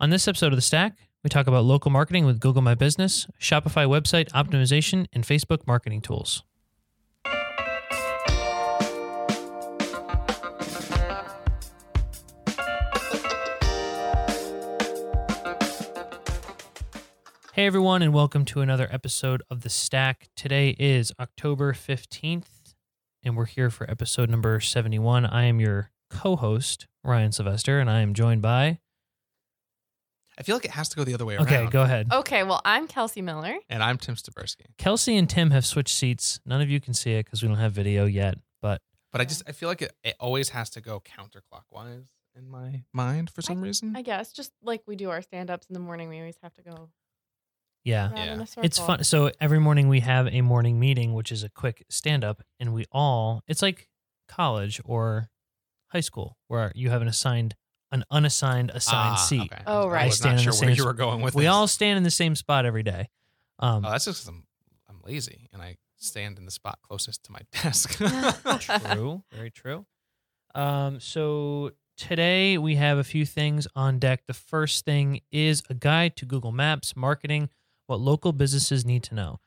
On this episode of The Stack, we talk about local marketing with Google My Business, Shopify website optimization, and Facebook marketing tools. Hey everyone, and welcome to another episode of The Stack. Today is October 15th, and we're here for episode number 71. I am your co host, Ryan Sylvester, and I am joined by. I feel like it has to go the other way around. Okay, go ahead. Okay, well, I'm Kelsey Miller. And I'm Tim Staberski. Kelsey and Tim have switched seats. None of you can see it because we don't have video yet, but But I just I feel like it, it always has to go counterclockwise in my mind for some reason. I guess just like we do our stand-ups in the morning, we always have to go yeah. Yeah. in a circle. It's fun. So every morning we have a morning meeting, which is a quick stand up, and we all, it's like college or high school where you have an assigned, an unassigned assigned Ah, seat. okay. Oh, I right. was not sure where you were going with We this. all stand in the same spot every day. Um, Oh, that's just 'cause I'm I'm lazy and I stand in the spot closest to my desk. true. Very true. Um, so today we have a few things on deck. The first thing is a guide to Google Maps marketing, what local businesses need to know.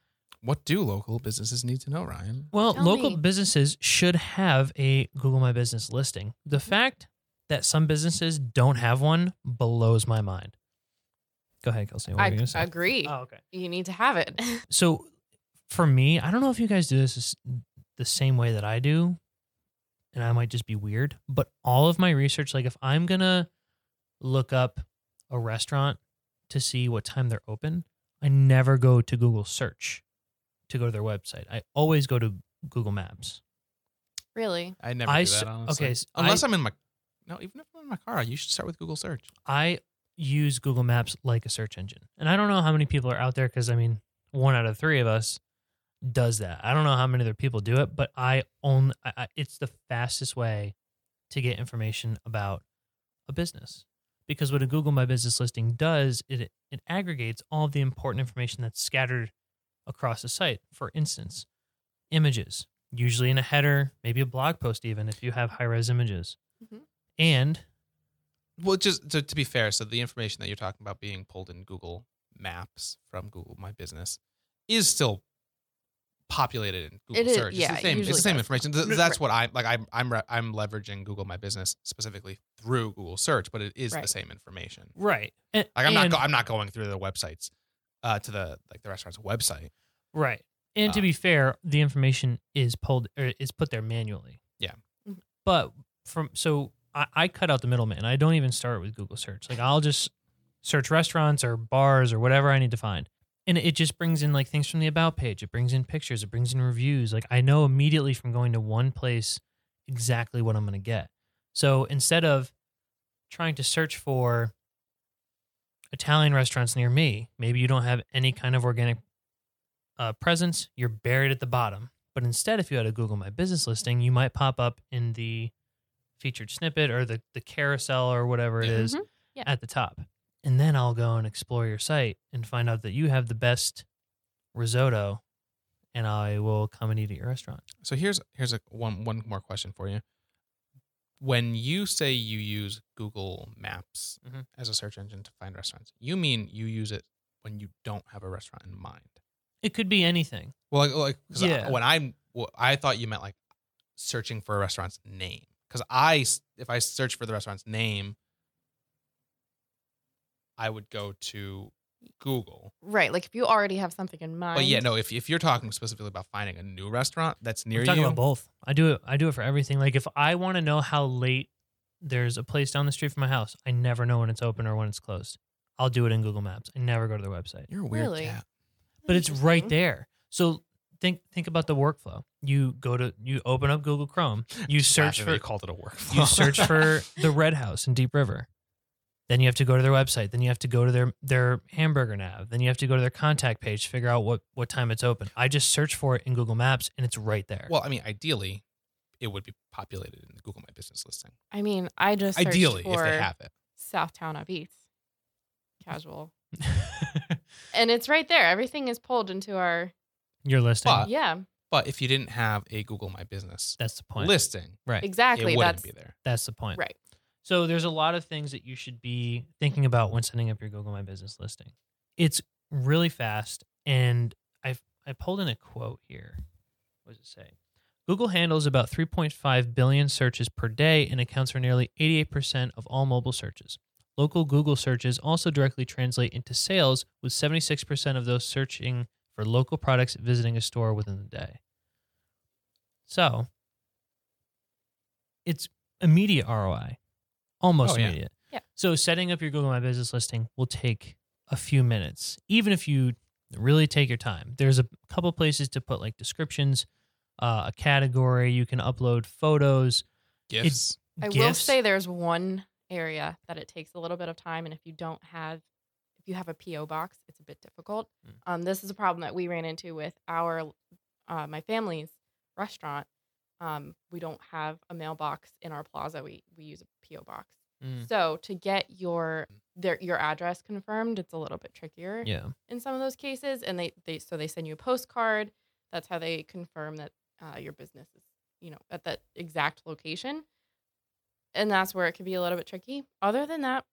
what do local businesses need to know, Ryan? Well, Tell local me. businesses should have a Google My Business listing. The fact that some businesses don't have one blows my mind. Go ahead, Kelsey. What were I you say? agree. Oh, okay. You need to have it. So, for me, I don't know if you guys do this the same way that I do, and I might just be weird, but all of my research, like if I'm gonna look up a restaurant to see what time they're open, I never go to Google search to go to their website. I always go to Google Maps. really? I never I do that, honestly. okay, s- Unless I- I, am in my no, even if I'm in my car, you should start with Google search. I use Google Maps like a search engine. And I don't know how many people are out there because I mean, one out of three of us does that. I don't know how many other people do it, but I own I, I, it's the fastest way to get information about a business. Because what a Google My Business listing does, it it aggregates all of the important information that's scattered across the site. For instance, images, usually in a header, maybe a blog post even if you have high res images. Mhm. And Well, just to, to be fair, so the information that you're talking about being pulled in Google Maps from Google My Business is still populated in Google It is- search. yeah, it's it the same. It's the same does. information. That's what I'm like. I'm I'm re- I'm leveraging Google My Business specifically through Google Search, but it is the same information. right. And, Like I'm not go- I'm not going through the websites, uh, to the like the restaurant's website. Right. And to Uh, be fair, the information is pulled or is put there manually. Yeah. Mhm. But from so I, I cut out the middleman. I don't even start with Google search. Like I'll just search restaurants or bars or whatever I need to find. And it just brings in like things from the about page. It brings in pictures. It brings in reviews. Like I know immediately from going to one place exactly what I'm going to get. So instead of trying to search for Italian restaurants near me, maybe you don't have any kind of organic uh, presence, you're buried at the bottom. But instead, if you had a Google My Business listing, you might pop up in the featured snippet or the, the carousel or whatever it is Yeah. is Mhm. Yeah. at the top. And then I'll go and explore your site and find out that you have the best risotto and I will come and eat at your restaurant. So here's here's a one one more question for you. When you say you use Google Maps Mhm. as a search engine to find restaurants, you mean you use it when you don't have a restaurant in mind? It could be anything. Well, like, like 'cause I- Yeah. when I'm, well, I thought you meant like searching for a restaurant's name. Because I if I search for the restaurant's name, I would go to Google. Right. Like if you already have something in mind. But yeah, no, if if you're talking specifically about finding a new restaurant that's near I'm talking you, about both. I do it. I do it for everything. Like if I want to know how late there's a place down the street from my house, I never know when it's open or when it's closed. I'll do it in Google Maps. I never go to their website. you're a weird Really? cat. but it's right there. So think think about the workflow. You go to you open up Google Chrome. You Just search for you called it a workflow. you search for the Red House in Deep River. Then you have to go to their website. Then you have to go to their their hamburger nav. Then you have to go to their contact page, to figure out what what time it's open. I just search for it in Google Maps, and it's right there. Well, I mean, ideally, it would be populated in the Google My Business listing. I mean, I just searched Ideally, for if they have it. Southtown up east. Casual. And it's right there. Everything is pulled into our You're listing. But- Yeah, But if you didn't have a Google My Business That's the point. listing, Right. exactly. it wouldn't That's be there. That's the point. right. So there's a lot of things that you should be thinking about when setting up your Google My Business listing. It's really fast, and I I pulled in a quote here. What does it say? Google handles about 3.5 billion searches per day and accounts for nearly 88% of all mobile searches. Local Google searches also directly translate into sales, with 76% of those searching for local products visiting a store within the day. So it's immediate ROI, almost Oh, yeah. immediate. Yeah. So setting up your Google My Business listing will take a few minutes, even if you really take your time. There's a couple places to put like descriptions, uh, a category. You can upload photos. Gifts. I will say there's one area that it takes a little bit of time, and if you don't have, if you have a PO box, it's a bit difficult. Mm. Um, this is a problem that we ran into with our, uh, my family's restaurant. Um, we don't have a mailbox in our plaza. We we use a PO box. Mm. So to get your their your address confirmed, it's a little bit trickier Yeah. in some of those cases. And they they so they send you a postcard. That's how they confirm that uh, your business is you know at that exact location. And that's where it can be a little bit tricky. Other than that,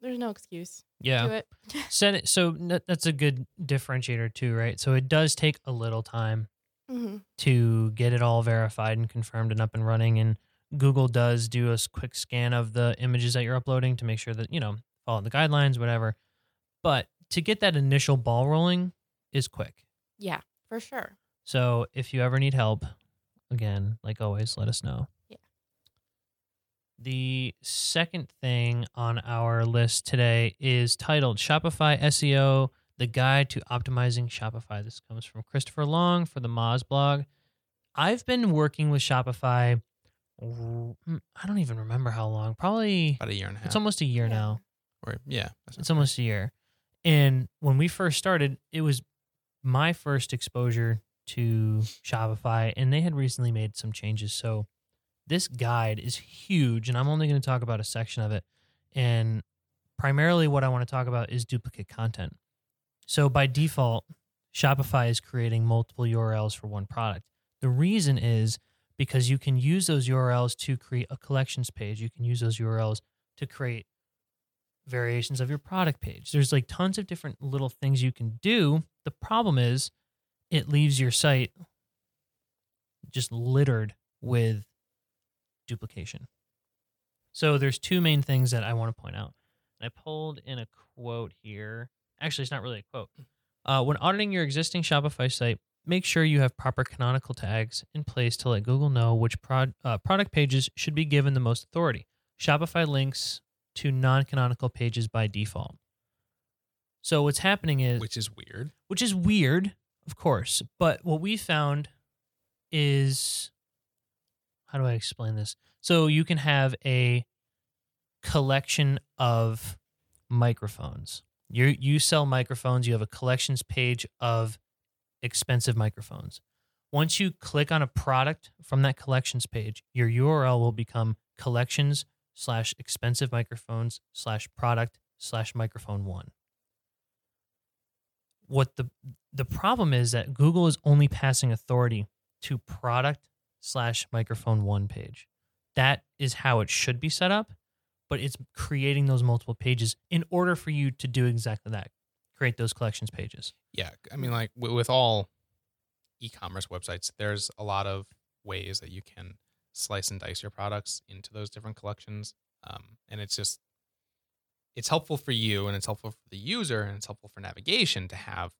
there's no excuse. Yeah. Do it. So that's a good differentiator too, right? So it does take a little time hmm to get it all verified and confirmed and up and running. And Google does do a quick scan of the images that you're uploading to make sure that, you know, follow the guidelines, whatever. But to get that initial ball rolling is quick. Yeah, for sure. So if you ever need help, again, like always, let us know. Yeah. The second thing on our list today is titled Shopify SEO The Guide to Optimizing Shopify. This comes from Christopher Long for the Moz blog. I've been working with Shopify, mm, I don't even remember how long, probably About a year and a half. it's almost a year Yeah. now. or, yeah. that's It's almost a year. And when we first started, it was my first exposure to Shopify, and they had recently made some changes. So this guide is huge, and I'm only going to talk about a section of it. And primarily, what I want to talk about is duplicate content. So by default, Shopify is creating multiple URLs for one product. The reason is because you can use those URLs to create a collections page. You can use those URLs to create variations of your product page. There's like tons of different little things you can do. The problem is it leaves your site just littered with duplication. So there's two main things that I want to point out. I pulled in a quote here. Actually, it's not really a quote. Uh, when auditing your existing Shopify site, make sure you have proper canonical tags in place to let Google know which prod, uh, product pages should be given the most authority. Shopify links to non-canonical pages by default. So what's happening is which is weird. which is weird, of course, but what we found is how do I explain this? So you can have a collection of microphones. You you sell microphones, you have a collections page of expensive microphones. Once you click on a product from that collections page, your URL will become collections slash expensive microphones slash product slash microphone one. What the the problem is that Google is only passing authority to product slash microphone one page. That is how it should be set up, but it's creating those multiple pages in order for you to do exactly that. Create those collections pages. Yeah, I mean, like w- with all e-commerce websites, there's a lot of ways that you can slice and dice your products into those different collections, um, and it's just it's helpful for you, and it's helpful for the user, and it's helpful for navigation to have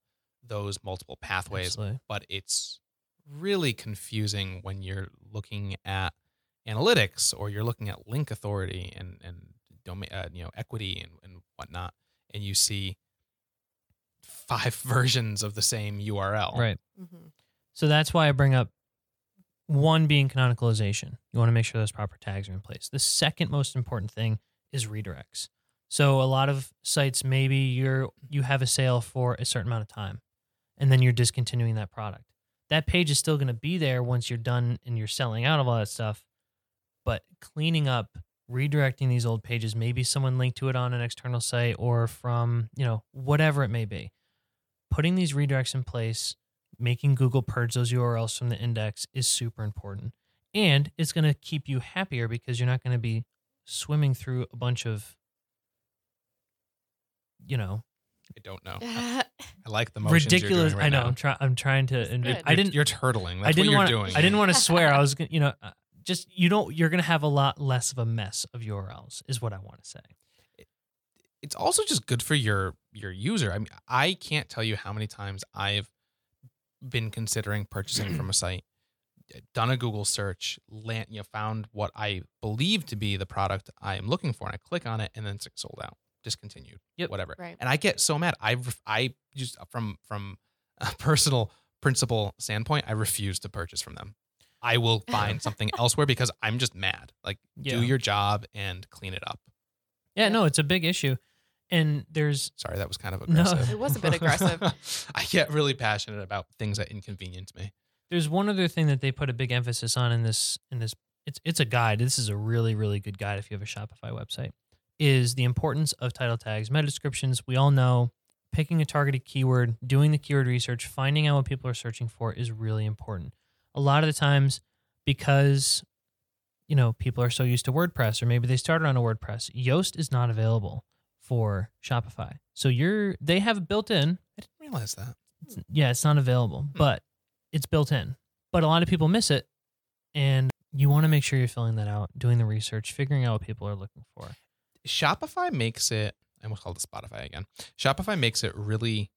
those multiple pathways. Absolutely. But it's really confusing when you're looking at analytics or you're looking at link authority and and domain, uh, you know, equity and and whatnot, and you see five versions of the same URL. Right. hmm So that's why I bring up one being canonicalization. You want to make sure those proper tags are in place. The second most important thing is redirects. So a lot of sites maybe you're you have a sale for a certain amount of time and then you're discontinuing that product. That page is still going to be there once you're done and you're selling out of all that stuff. But cleaning up, redirecting these old pages, maybe someone linked to it on an external site or from, you know, whatever it may be. Putting these redirects in place making Google purge those URLs from the index is super important. And it's going to keep you happier because you're not going to be swimming through a bunch of, you know, I don't know. yeah. I like the motions ridiculous. right I know. now. I'm trying. I'm trying to. It's and good. I You're- didn't. You're turtling. That's I didn't what you're want. I didn't want to swear. I was gonna. You know, uh, just you don't. You're gonna have a lot less of a mess of URLs. Is what I want to say. it's also just good for your your user. I mean, I can't tell you how many times I've been considering purchasing from a site, done a Google search, land, you know, found what I believe to be the product I am looking for, and I click on it, and then it's sold out, discontinued, Yep. whatever. Right. And I get so mad. I ref- I just from from a personal principle standpoint, I refuse to purchase from them. I will find something elsewhere because I'm just mad. Like, Yeah. do your job and clean it up. Yeah. Yeah. No, it's a big issue, and there's Sorry, that was kind of No. aggressive. It was a bit aggressive. I get really passionate about things that inconvenience me. there's one other thing that they put a big emphasis on in this in this it's it's a guide this is a really really good guide if you have a shopify website is the importance of title tags meta descriptions we all know picking a targeted keyword doing the keyword research finding out what people are searching for is really important a lot of the times because you know people are so used to wordpress or maybe they started on a wordpress yoast is not available for shopify so you're they have it built in I didn't realize that. it's, yeah, it's not available, hmm. but it's built in. But a lot of people miss it, and you want to make sure you're filling that out, doing the research, figuring out what people are looking for. Shopify makes it. I almost called it Spotify again. Shopify makes it really.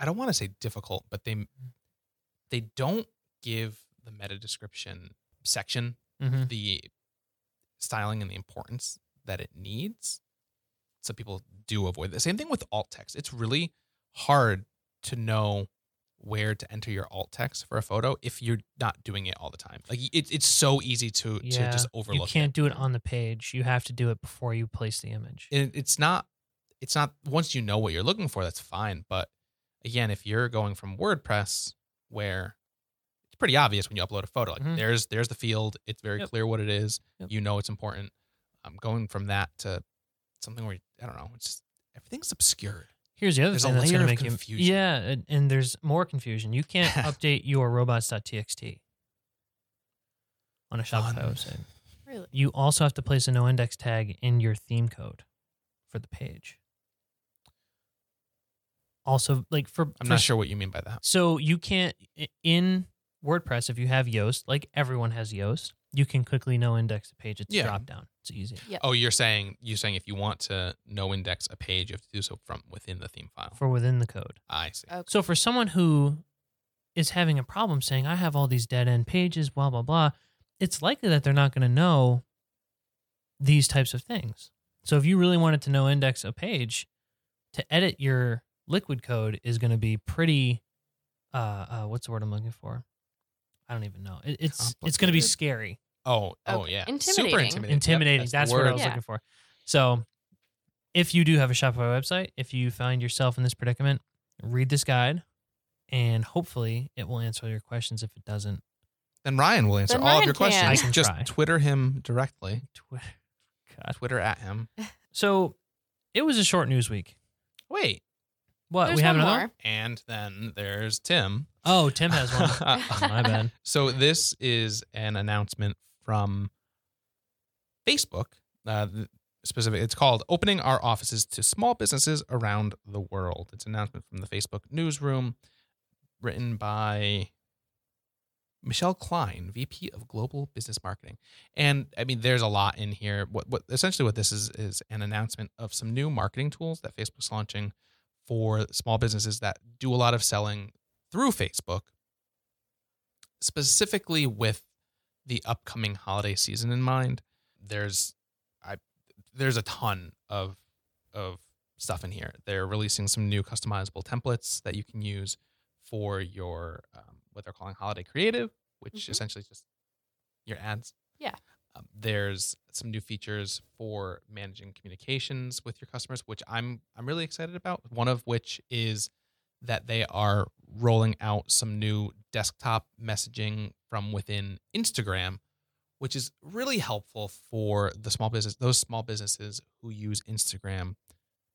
I- don't want to say difficult, but they they don't give the meta description section Mm-hmm. the styling and the importance that it needs. So people do avoid the same thing with alt text. It's really hard to know where to enter your alt text for a photo if you're not doing it all the time. Like it, it's so easy to to Yeah, just you can't it. do it on the page. You have to do it before you place the image. And it's not. It's not. Once you know what you're looking for, that's fine. But again, if you're going from WordPress, where it's pretty obvious when you upload a photo, like Mhm. there's there's the field. It's very Yep. clear what it is. Yep. You know it's important. I'm going from that to something where I don't know. It's just everything's obscured. Here's the other There's a thing that's layer going to of make confusion. you yeah, and, and there's more confusion. You can't update your robots.txt on a Shopify Fun. website. Really? You also have to place a no index tag in your theme code for the page. Also, like for I'm for not sure what you mean by that. So you can't in WordPress if you have Yoast, like everyone has Yoast, you can quickly no index a page. It's a Yeah. drop down. It's easy Oh, you're saying you're saying if you want to no index a page, you have to do so from within the theme file. for within the code. I see. Okay. So for someone who is having a problem saying I have all these dead end pages, blah blah blah, it's likely that they're not going to know these types of things. So if you really wanted to no index a page, to edit your liquid code is going to be pretty. Uh, uh, what's the word I'm looking for? I don't even know. It, it's it's going to be scary. Oh, oh Okay. yeah. Super Intimidating. intimidating. Yep, intimidating. the that's what I was Yeah. looking for. So, if you do have a Shopify website, if you find yourself in this predicament, read this guide, and hopefully it will answer your questions. If it doesn't, Then Ryan will answer Then all of your can. questions. I can Just try. Twitter him directly. Twitter. God. Twitter at him. So, it was a short news week. Wait, What There's we have one another? more. and then there's Tim. Oh, Tim has one. Oh, my bad. So this is an announcement from Facebook. Uh, specific. It's called "Opening Our Offices to Small Businesses Around the World." It's an announcement from the Facebook newsroom, written by Michelle Klein, VP of Global Business Marketing. And I mean, there's a lot in here. What what essentially what this is is an announcement of some new marketing tools that Facebook's launching for small businesses that do a lot of selling through Facebook, specifically with the upcoming holiday season in mind. There's I there's a ton of of stuff in here. They're releasing some new customizable templates that you can use for your um, what they're calling holiday creative, which Mhm. essentially is just your ads. Yeah. Um, there's some new features for managing communications with your customers, which I'm I'm really excited about. One of which is that they are rolling out some new desktop messaging from within Instagram, which is really helpful for the small business those small businesses who use Instagram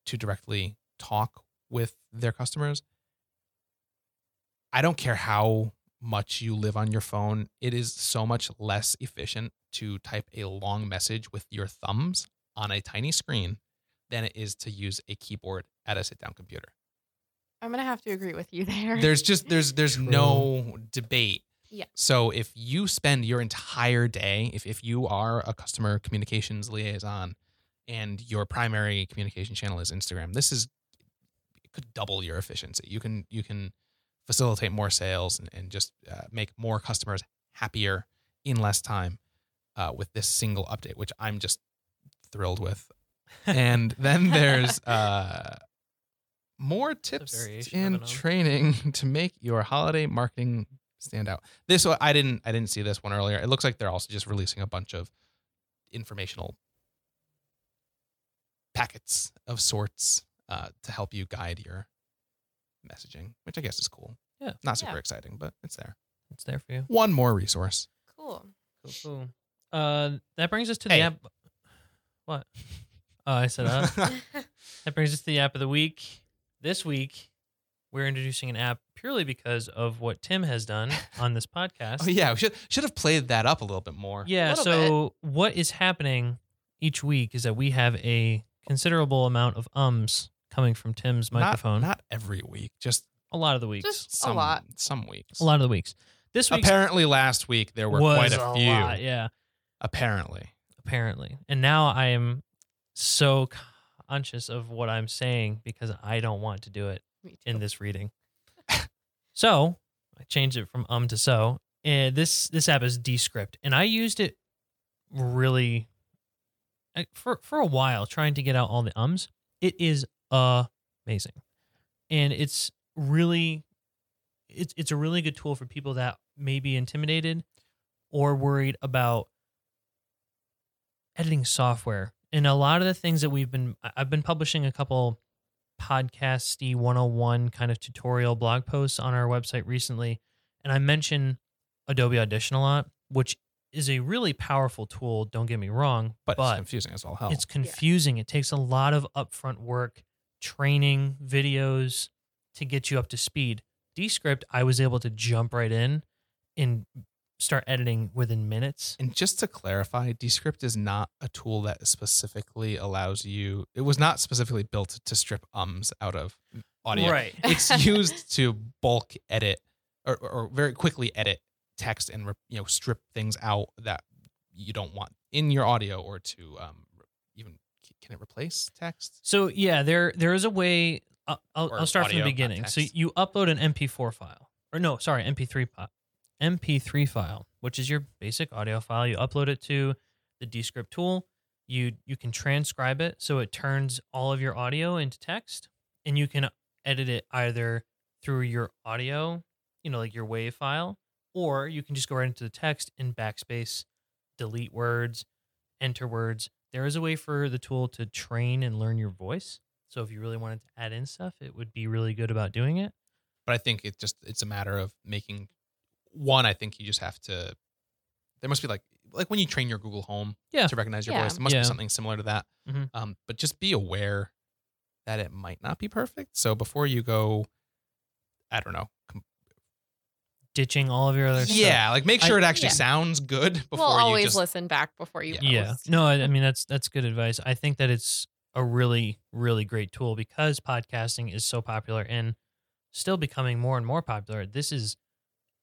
to directly talk with their customers. I don't care how much you live on your phone, it is so much less efficient to type a long message with your thumbs on a tiny screen than it is to use a keyboard at a sit down computer. I'm gonna have to agree with you there. There's just there's there's True. no debate. Yeah. So if you spend your entire day, if if you are a customer communications liaison and your primary communication channel is Instagram, this is it could double your efficiency. You can you can facilitate more sales and, and just uh, make more customers happier in less time uh, with this single update, which I'm just thrilled with. And then there's uh, more tips and training to make your holiday marketing stand out. This one I didn't I didn't see this one earlier. It looks like they're also just releasing a bunch of informational packets of sorts uh, to help you guide your messaging, which I guess is cool. Yeah. Not super Yeah. exciting, but it's there. It's there for you. One more resource. cool. Cool, cool. Uh, that brings us to the Hey. app. What? Oh, I said uh. that brings us to the app of the week. This week, we're introducing an app purely because of what Tim has done on this podcast. Oh yeah, we should should have played that up a little bit more. Yeah. Little So what is happening each week is that we have a considerable amount of ums coming from Tim's Not- microphone. Not, every week, just a lot of the weeks. Just some a lot. some weeks. a lot of the weeks. This week Apparently, last week there were was quite a, few. lot. Yeah. Apparently, Apparently, and now I am so conscious of what I'm saying because I don't want to do it in this reading. so I changed it from um to so. And this this app is Descript, and I used it really uh, for for a while trying to get out all the ums. It is amazing, and it's really it's it's a really good tool for people that may be intimidated or worried about editing software. And a lot of the things that we've been I've been publishing a couple podcasty 101 kind of tutorial blog posts on our website recently and I mention Adobe Audition a lot, which is a really powerful tool, don't get me wrong, but, but it's confusing as all hell. it's confusing. It takes a lot of upfront work, training, videos to get you up to speed. Descript, I was able to jump right in and start editing within minutes. And just to clarify, Descript is not a tool that specifically allows you. It was not specifically built to strip ums out of audio. Right. It's used to bulk edit or, or very quickly edit text and you know strip things out that you don't want in your audio or to um, even can it replace text? So yeah, there there is a way. I'll, I'll, I'll start from the beginning. So you upload an MP4 file, or no, sorry, MP3 file, MP3 file, which is your basic audio file. You upload it to the Descript tool. You you can transcribe it so it turns all of your audio into text, and you can edit it either through your audio, you know, like your WAV file, or you can just go right into the text and backspace, delete words, enter words. There is a way for the tool to train and learn your voice. So if you really wanted to add in stuff, it would be really good about doing it. But I think it just it's a matter of making one. I think you just have to. There must be like like when you train your Google Home Yeah. to recognize your Yeah. voice. There must Yeah. be something similar to that. Mhm. Um, but just be aware that it might not be perfect. So before you go, I don't know. com- Ditching all of your other stuff. Yeah, like make sure I- it actually Yeah. sounds good before we'll you always just. listen back before you. Yeah. Yeah. post. No, I, I mean that's that's good advice. I think that it's a really really great tool because podcasting is so popular and still becoming more and more popular. This is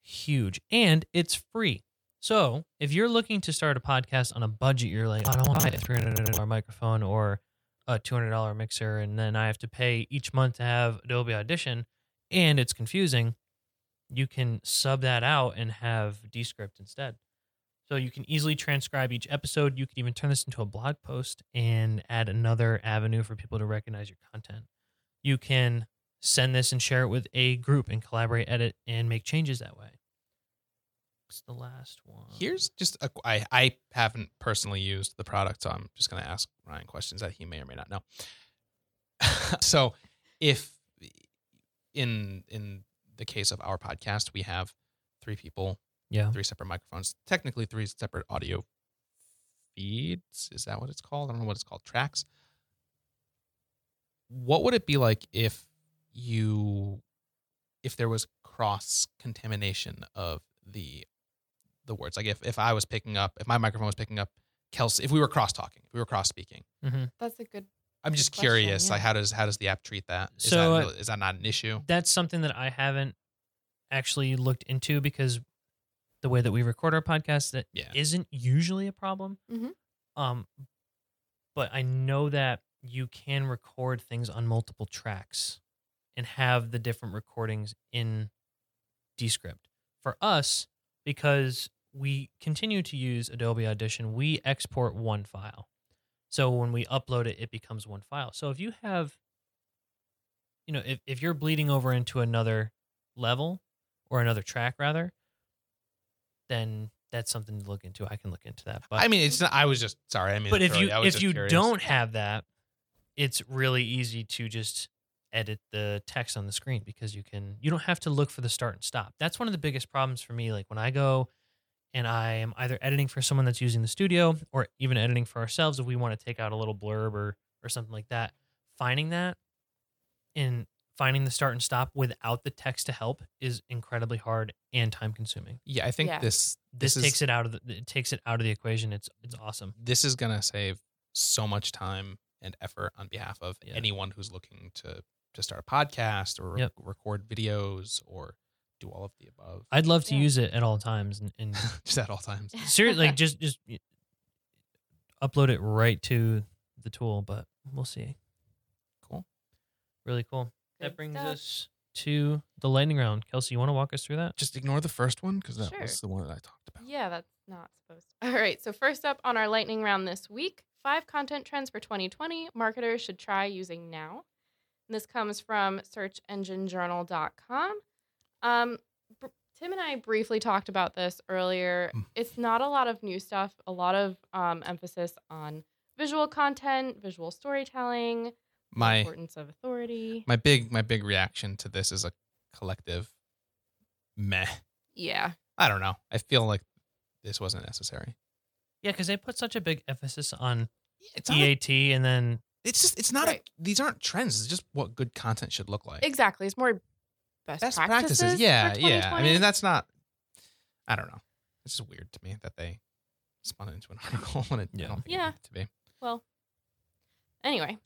huge and it's free. So, if you're looking to start a podcast on a budget, you're like, oh, I don't want to buy a $300 microphone or a $200 mixer and then I have to pay each month to have Adobe Audition and it's confusing. You can sub that out and have Descript instead. So you can easily transcribe each episode. You can even turn this into a blog post and add another avenue for people to recognize your content. You can send this and share it with a group and collaborate, edit, and make changes that way. What's the last one? Here's just a, I I haven't personally used the product, so I'm just going to ask Ryan questions that he may or may not know. so, if in in the case of our podcast, we have three people, yeah. three separate microphones, technically three separate audio feeds. Is that what it's called? I don't know what it's called. Tracks. What would it be like if you if there was cross contamination of the the words. Like if if I was picking up, if my microphone was picking up Kelsey, if we were cross talking, if we were cross speaking. hmm That's a good. I'm just question, curious, like how does how does the app treat that? Is So, that uh, is that not an issue? That's something that I haven't actually looked into because the way that we record our podcast, that Yeah. not usually a problem. Mhm. Um, but I know that you can record things on multiple tracks and have the different recordings in Descript. For us, because we continue to use Adobe Audition, we export one file. So when we upload it, it becomes one file. So if you have, you know, if, if you're bleeding over into another level or another track rather, then that's something to look into. I can look into that. But I mean, it's not. I was just sorry. I mean, but if you if you curious. don't have that, it's really easy to just edit the text on the screen because you can you don't have to look for the start and stop. That's one of the biggest problems for me. Like when I go and I am either editing for someone that's using the studio or even editing for ourselves if we want to take out a little blurb or or something like that, finding that and finding the start and stop without the text to help is incredibly hard and time consuming. yeah, I think Yeah. this This, this, takes it out of the it takes it out of the equation. It's it's awesome. this is gonna save so much time and effort on behalf of Yeah. anyone who's looking to to start a podcast or Yep. record videos or do all of the above. I'd love to Yeah. use it at all times and, and just at all times. seriously like just just upload it right to the tool but we'll see Cool. really cool that brings stuff. us to the lightning round kelsey you want to walk us through that Just ignore the first one because that Sure. was the one that I talked about. Yeah, that's not supposed to. All right. So, first up on our lightning round this week five content trends for 2020 marketers should try using now. And this comes from searchenginejournal.com. Um, br- Tim and I briefly talked about this earlier. Mm. It's not a lot of new stuff, a lot of um, emphasis on visual content, visual storytelling, My importance of authority. my big my big reaction to this is a collective meh. yeah. I don't know. I feel like this wasn't necessary. yeah because they put such a big emphasis on It's not a- eat and then it's just it's not Right. a, these aren't trends. It's just what good content should look like. Exactly. It's more best, Best practices. practices. for Yeah, yeah. I mean that's not I don't know. It's just weird to me that they spun it into an article when it I Yeah. don't think it Yeah. needed to be. Well, anyway,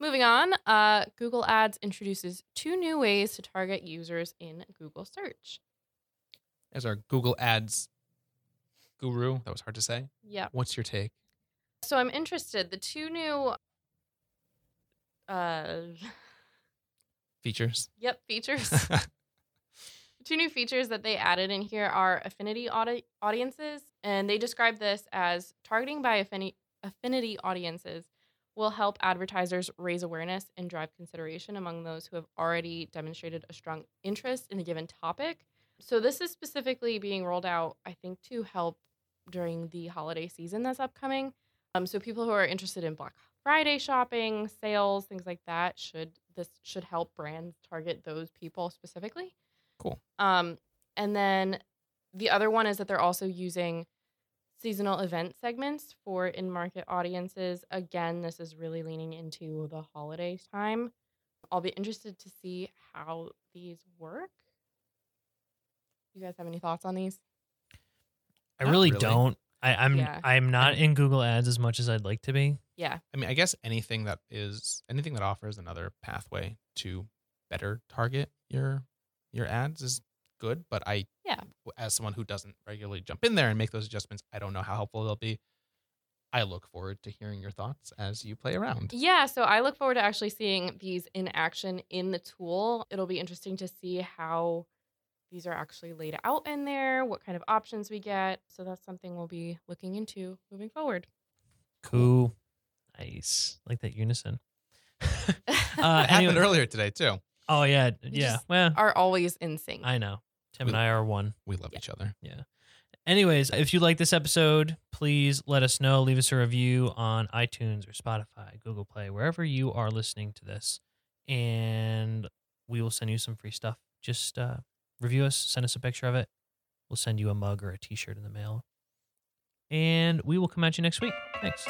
moving on. Uh, Google Ads introduces two new ways to target users in Google search. As our Google Ads guru, that was hard to say. Yeah. What's your take? So I'm interested. The two new, uh, Features. yep, features. two new features that they added in here are affinity audi- audiences, and they describe this as targeting by affini- affinity audiences will help advertisers raise awareness and drive consideration among those who have already demonstrated a strong interest in a given topic. So this is specifically being rolled out, I think, to help during the holiday season that's upcoming. Um, so people who are interested in Black Friday shopping, sales, things like that should this should help brands target those people specifically. Cool. Um, and then the other one is that they're also using seasonal event segments for in-market audiences. Again, this is really leaning into the holiday time. I'll be interested to see how these work. You guys have any thoughts on these? i really, really. don't I, i'm Yeah. i'm not in google ads as much as i'd like to be Yeah. I mean, I guess anything that is anything that offers another pathway to better target your your ads is good. But I, Yeah. as someone who doesn't regularly jump in there and make those adjustments, I don't know how helpful they'll be. I look forward to hearing your thoughts as you play around. Yeah, so I look forward to actually seeing these in action in the tool. It'll be interesting to see how these are actually laid out in there, what kind of options we get. So that's something we'll be looking into moving forward. cool nice like that unison uh, It happened anyway- earlier today too. oh yeah We yeah just well Are always in sync. i know tim and i are one We love Yeah. each other. Yeah. Anyways, if you like this episode, please let us know. Leave us a review on iTunes or Spotify, Google Play, wherever you are listening to this. And we will send you some free stuff. Just uh, review us, send us a picture of it. We'll send you a mug or a t shirt in the mail. And we will come at you next week. Thanks.